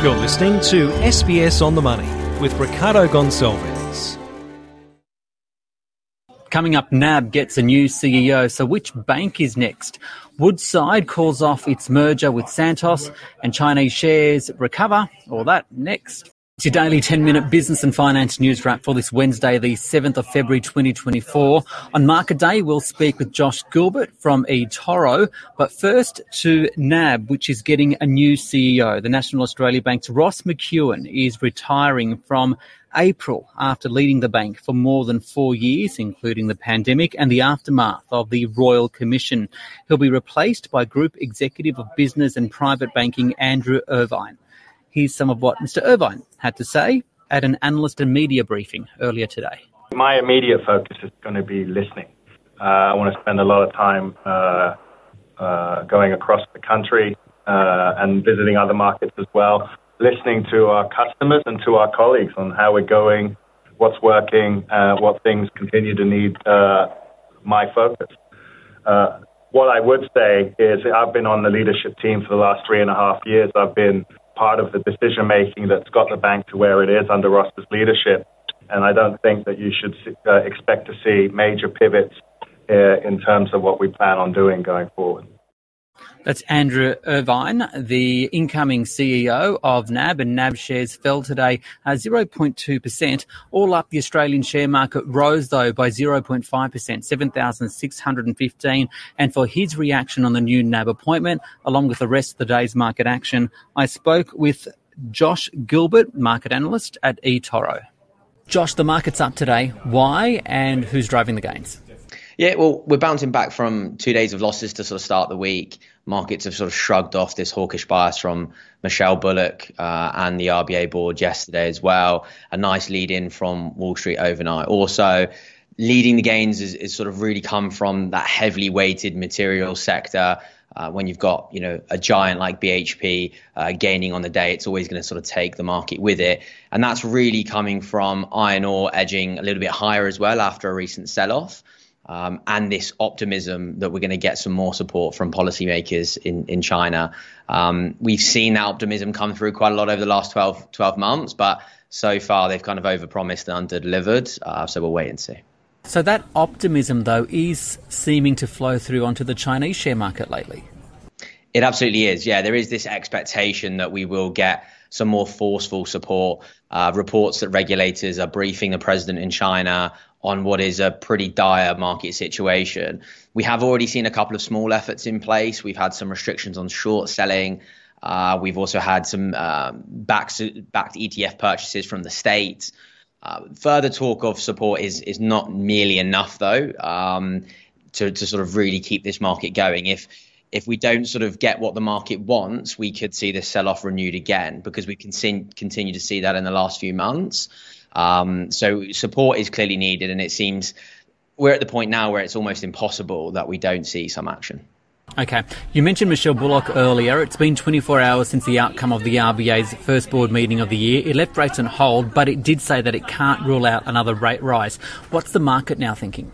You're listening to SBS on the Money with Ricardo Gonçalves. Coming up, NAB gets a new CEO, so which bank is next? Woodside calls off its merger with Santos, and Chinese shares recover. All that next. It's your daily 10 minute business and finance news wrap for this Wednesday, the 7th of February 2024. On market day, we'll speak with Josh Gilbert from eToro. But first to NAB, which is getting a new CEO. The National Australia Bank's Ross McEwan is retiring from April after leading the bank for more than four years, including the pandemic and the aftermath of the Royal Commission. He'll be replaced by Group Executive of Business and Private Banking Andrew Irvine. Here's some of what Mr. Irvine had to say at an analyst and media briefing earlier today. My immediate focus is going to be listening. Uh, I want to spend a lot of time uh, uh, going across the country uh, and visiting other markets as well, listening to our customers and to our colleagues on how we're going, what's working, uh, what things continue to need uh, my focus. what I would say is I've been on the leadership team for the last three and a half years. I've been part of the decision making that's got the bank to where it is under Ross's leadership. And I don't think that you should uh, expect to see major pivots uh, in terms of what we plan on doing going forward. That's Andrew Irvine, the incoming CEO of NAB, and NAB shares fell today uh, 0.2%. All up, the Australian share market rose, though, by 0.5%, 7,615. And for his reaction on the new NAB appointment, along with the rest of the day's market action, I spoke with Josh Gilbert, market analyst at eToro. Josh, the market's up today. Why and who's driving the gains? Yeah, well, we're bouncing back from two days of losses to sort of start the week. Markets have sort of shrugged off this hawkish bias from Michelle Bullock uh, and the RBA board yesterday as well. A nice lead in from Wall Street overnight. Also, leading the gains is, is sort of really come from that heavily weighted material sector. Uh, when you've got you know a giant like BHP uh, gaining on the day, it's always going to sort of take the market with it, and that's really coming from iron ore edging a little bit higher as well after a recent sell-off um, and this optimism that we're going to get some more support from policymakers in, in China. Um, we've seen that optimism come through quite a lot over the last 12, 12 months, but so far they've kind of overpromised and underdelivered. Uh, so we'll wait and see. So that optimism, though, is seeming to flow through onto the Chinese share market lately. It absolutely is. Yeah, there is this expectation that we will get some more forceful support. Uh, reports that regulators are briefing the president in China on what is a pretty dire market situation. We have already seen a couple of small efforts in place. We've had some restrictions on short selling. Uh, we've also had some um, backed, backed ETF purchases from the states. Uh, further talk of support is is not merely enough, though, um, to to sort of really keep this market going. If if we don't sort of get what the market wants, we could see this sell off renewed again because we can see, continue to see that in the last few months. Um, so support is clearly needed, and it seems we're at the point now where it's almost impossible that we don't see some action. Okay. You mentioned Michelle Bullock earlier. It's been 24 hours since the outcome of the RBA's first board meeting of the year. It left rates on hold, but it did say that it can't rule out another rate rise. What's the market now thinking?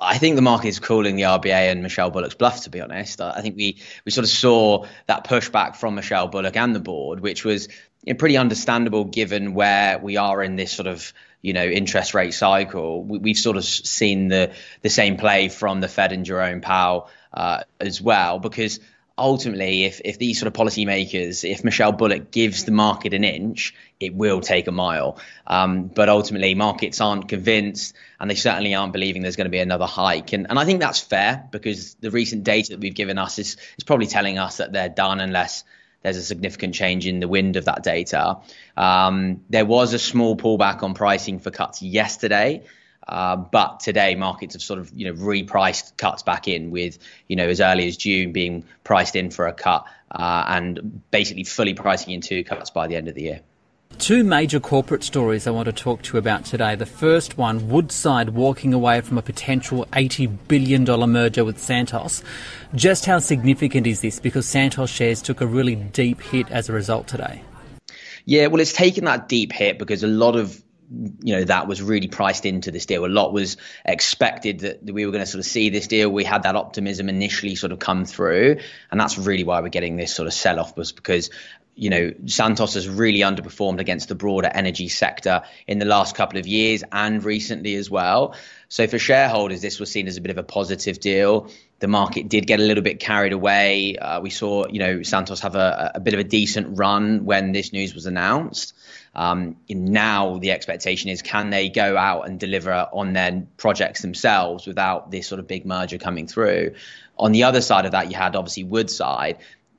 I think the market is calling the RBA and Michelle Bullock's bluff, to be honest. I think we, we sort of saw that pushback from Michelle Bullock and the board, which was you know, pretty understandable given where we are in this sort of you know interest rate cycle. We, have sort of seen the the same play from the Fed and Jerome Powell uh, as well, because ultimately, if if these sort of policymakers, if Michelle Bullock gives the market an inch, it will take a mile. Um, but ultimately, markets aren't convinced, and they certainly aren't believing there's going to be another hike. And and I think that's fair because the recent data that we've given us is is probably telling us that they're done unless there's a significant change in the wind of that data. Um, there was a small pullback on pricing for cuts yesterday. Uh, but today, markets have sort of you know repriced cuts back in, with you know as early as June being priced in for a cut, uh, and basically fully pricing in two cuts by the end of the year. Two major corporate stories I want to talk to you about today. The first one, Woodside walking away from a potential $80 billion merger with Santos. Just how significant is this? Because Santos shares took a really deep hit as a result today. Yeah, well, it's taken that deep hit because a lot of you know that was really priced into this deal. A lot was expected that we were going to sort of see this deal. We had that optimism initially sort of come through, and that's really why we're getting this sort of sell off was because you know, Santos has really underperformed against the broader energy sector in the last couple of years and recently as well. So for shareholders, this was seen as a bit of a positive deal. The market did get a little bit carried away. Uh, we saw, you know, Santos have a, a, bit of a decent run when this news was announced. Um, now the expectation is can they go out and deliver on their projects themselves without this sort of big merger coming through? On the other side of that, you had obviously Woodside,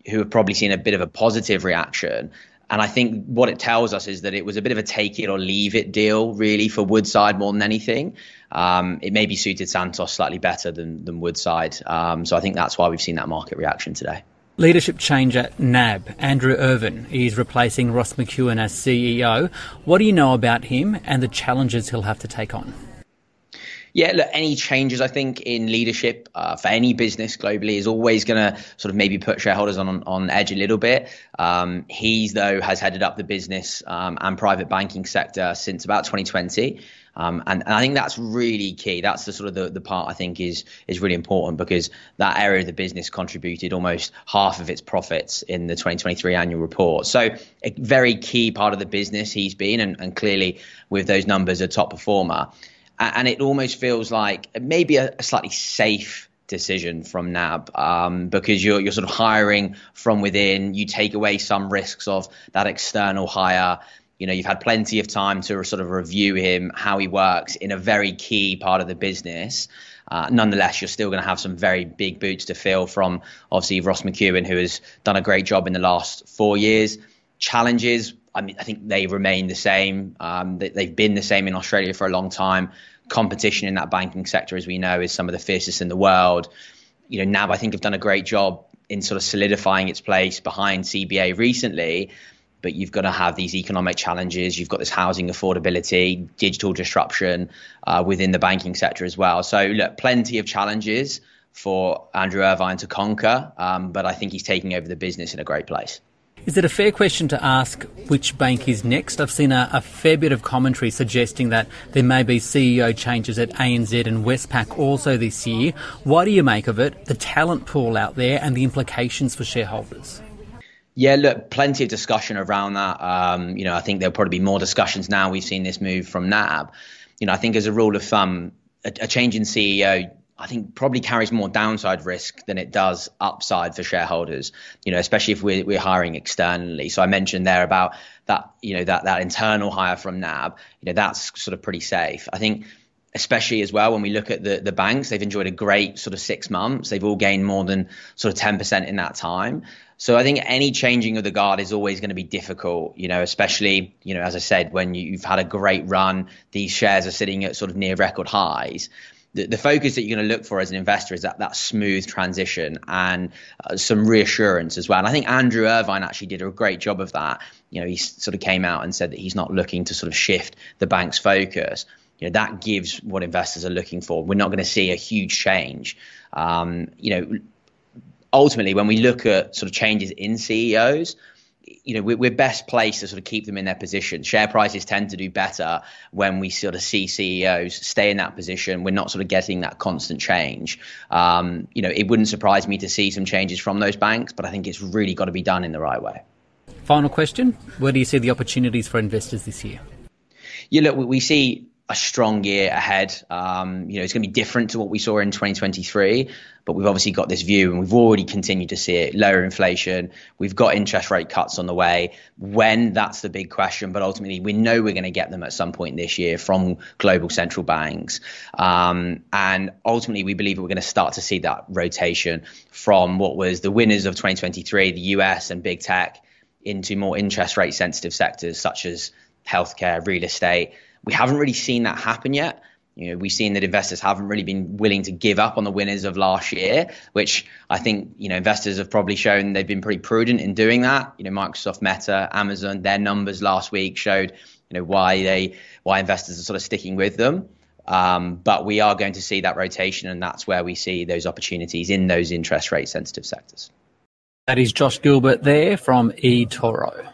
who have probably seen a bit of a positive reaction. And I think what it tells us is that it was a bit of a take it or leave it deal, really, for Woodside more than anything. Um, it maybe suited Santos slightly better than, than Woodside. Um, so I think that's why we've seen that market reaction today. Leadership change at NAB. Andrew Irvine, is replacing Ross McEwan as CEO. What do you know about him and the challenges he'll have to take on? Yeah, look, any changes I think in leadership uh, for any business globally is always going to sort of maybe put shareholders on on edge a little bit. Um, he's though has headed up the business um, and private banking sector since about 2020. Um, and, and, I think that's really key. That's the sort of the, the part I think is is really important because that area of the business contributed almost half of its profits in the 2023 annual report. So a very key part of the business he's been, and, and clearly with those numbers, a top performer and it almost feels like maybe a, a slightly safe decision from NAB um, because you're you're sort of hiring from within. You take away some risks of that external hire. You know, you've had plenty of time to sort of review him, how he works in a very key part of the business. Uh, nonetheless, you're still going to have some very big boots to fill from obviously Ross McEwan, who has done a great job in the last four years. Challenges, I mean, I think they remain the same. Um, they, have been the same in Australia for a long time. Competition in that banking sector, as we know, is some of the fiercest in the world. You know, NAB, I think, have done a great job in sort of solidifying its place behind CBA recently. But you've got to have these economic challenges. You've got this housing affordability, digital disruption uh, within the banking sector as well. So, look, plenty of challenges for Andrew Irvine to conquer. Um, but I think he's taking over the business in a great place. Is it a fair question to ask which bank is next? I've seen a, a, fair bit of commentary suggesting that there may be CEO changes at ANZ and Westpac also this year. What do you make of it, the talent pool out there, and the implications for shareholders? Yeah, look, plenty of discussion around that. Um, you know, I think there'll probably be more discussions now. We've seen this move from NAB. You know, I think as a rule of thumb, a, a change in CEO I think probably carries more downside risk than it does upside for shareholders. You know, especially if we're, we're hiring externally. So I mentioned there about that. You know, that that internal hire from NAB. You know, that's sort of pretty safe. I think especially as well when we look at the the banks they've enjoyed a great sort of 6 months they've all gained more than sort of 10% in that time so i think any changing of the guard is always going to be difficult you know especially you know as i said when you've had a great run these shares are sitting at sort of near record highs the, the focus that you're going to look for as an investor is that that smooth transition and uh, some reassurance as well. And I think Andrew Irvine actually did a great job of that. You know, he sort of came out and said that he's not looking to sort of shift the bank's focus. You know, that gives what investors are looking for. We're not going to see a huge change. Um, you know, ultimately, when we look at sort of changes in CEOs, you know, we're, best placed to sort of keep them in their position. Share prices tend to do better when we sort of see CEOs stay in that position. We're not sort of getting that constant change. Um, you know, it wouldn't surprise me to see some changes from those banks, but I think it's really got to be done in the right way. Final question: Where do you see the opportunities for investors this year? Yeah, look, we see a strong year ahead. Um, you know, it's going to be different to what we saw in 2023, but we've obviously got this view and we've already continued to see it lower inflation. We've got interest rate cuts on the way. When that's the big question, but ultimately we know we're going to get them at some point this year from global central banks. Um, and ultimately we believe we're going to start to see that rotation from what was the winners of 2023, the US and big tech, into more interest rate sensitive sectors such as healthcare, real estate we haven't really seen that happen yet. You know, we've seen that investors haven't really been willing to give up on the winners of last year, which I think you know investors have probably shown they've been pretty prudent in doing that. You know, Microsoft, Meta, Amazon, their numbers last week showed you know why they why investors are sort of sticking with them. Um, but we are going to see that rotation, and that's where we see those opportunities in those interest rate sensitive sectors. That is Josh Gilbert there from eToro.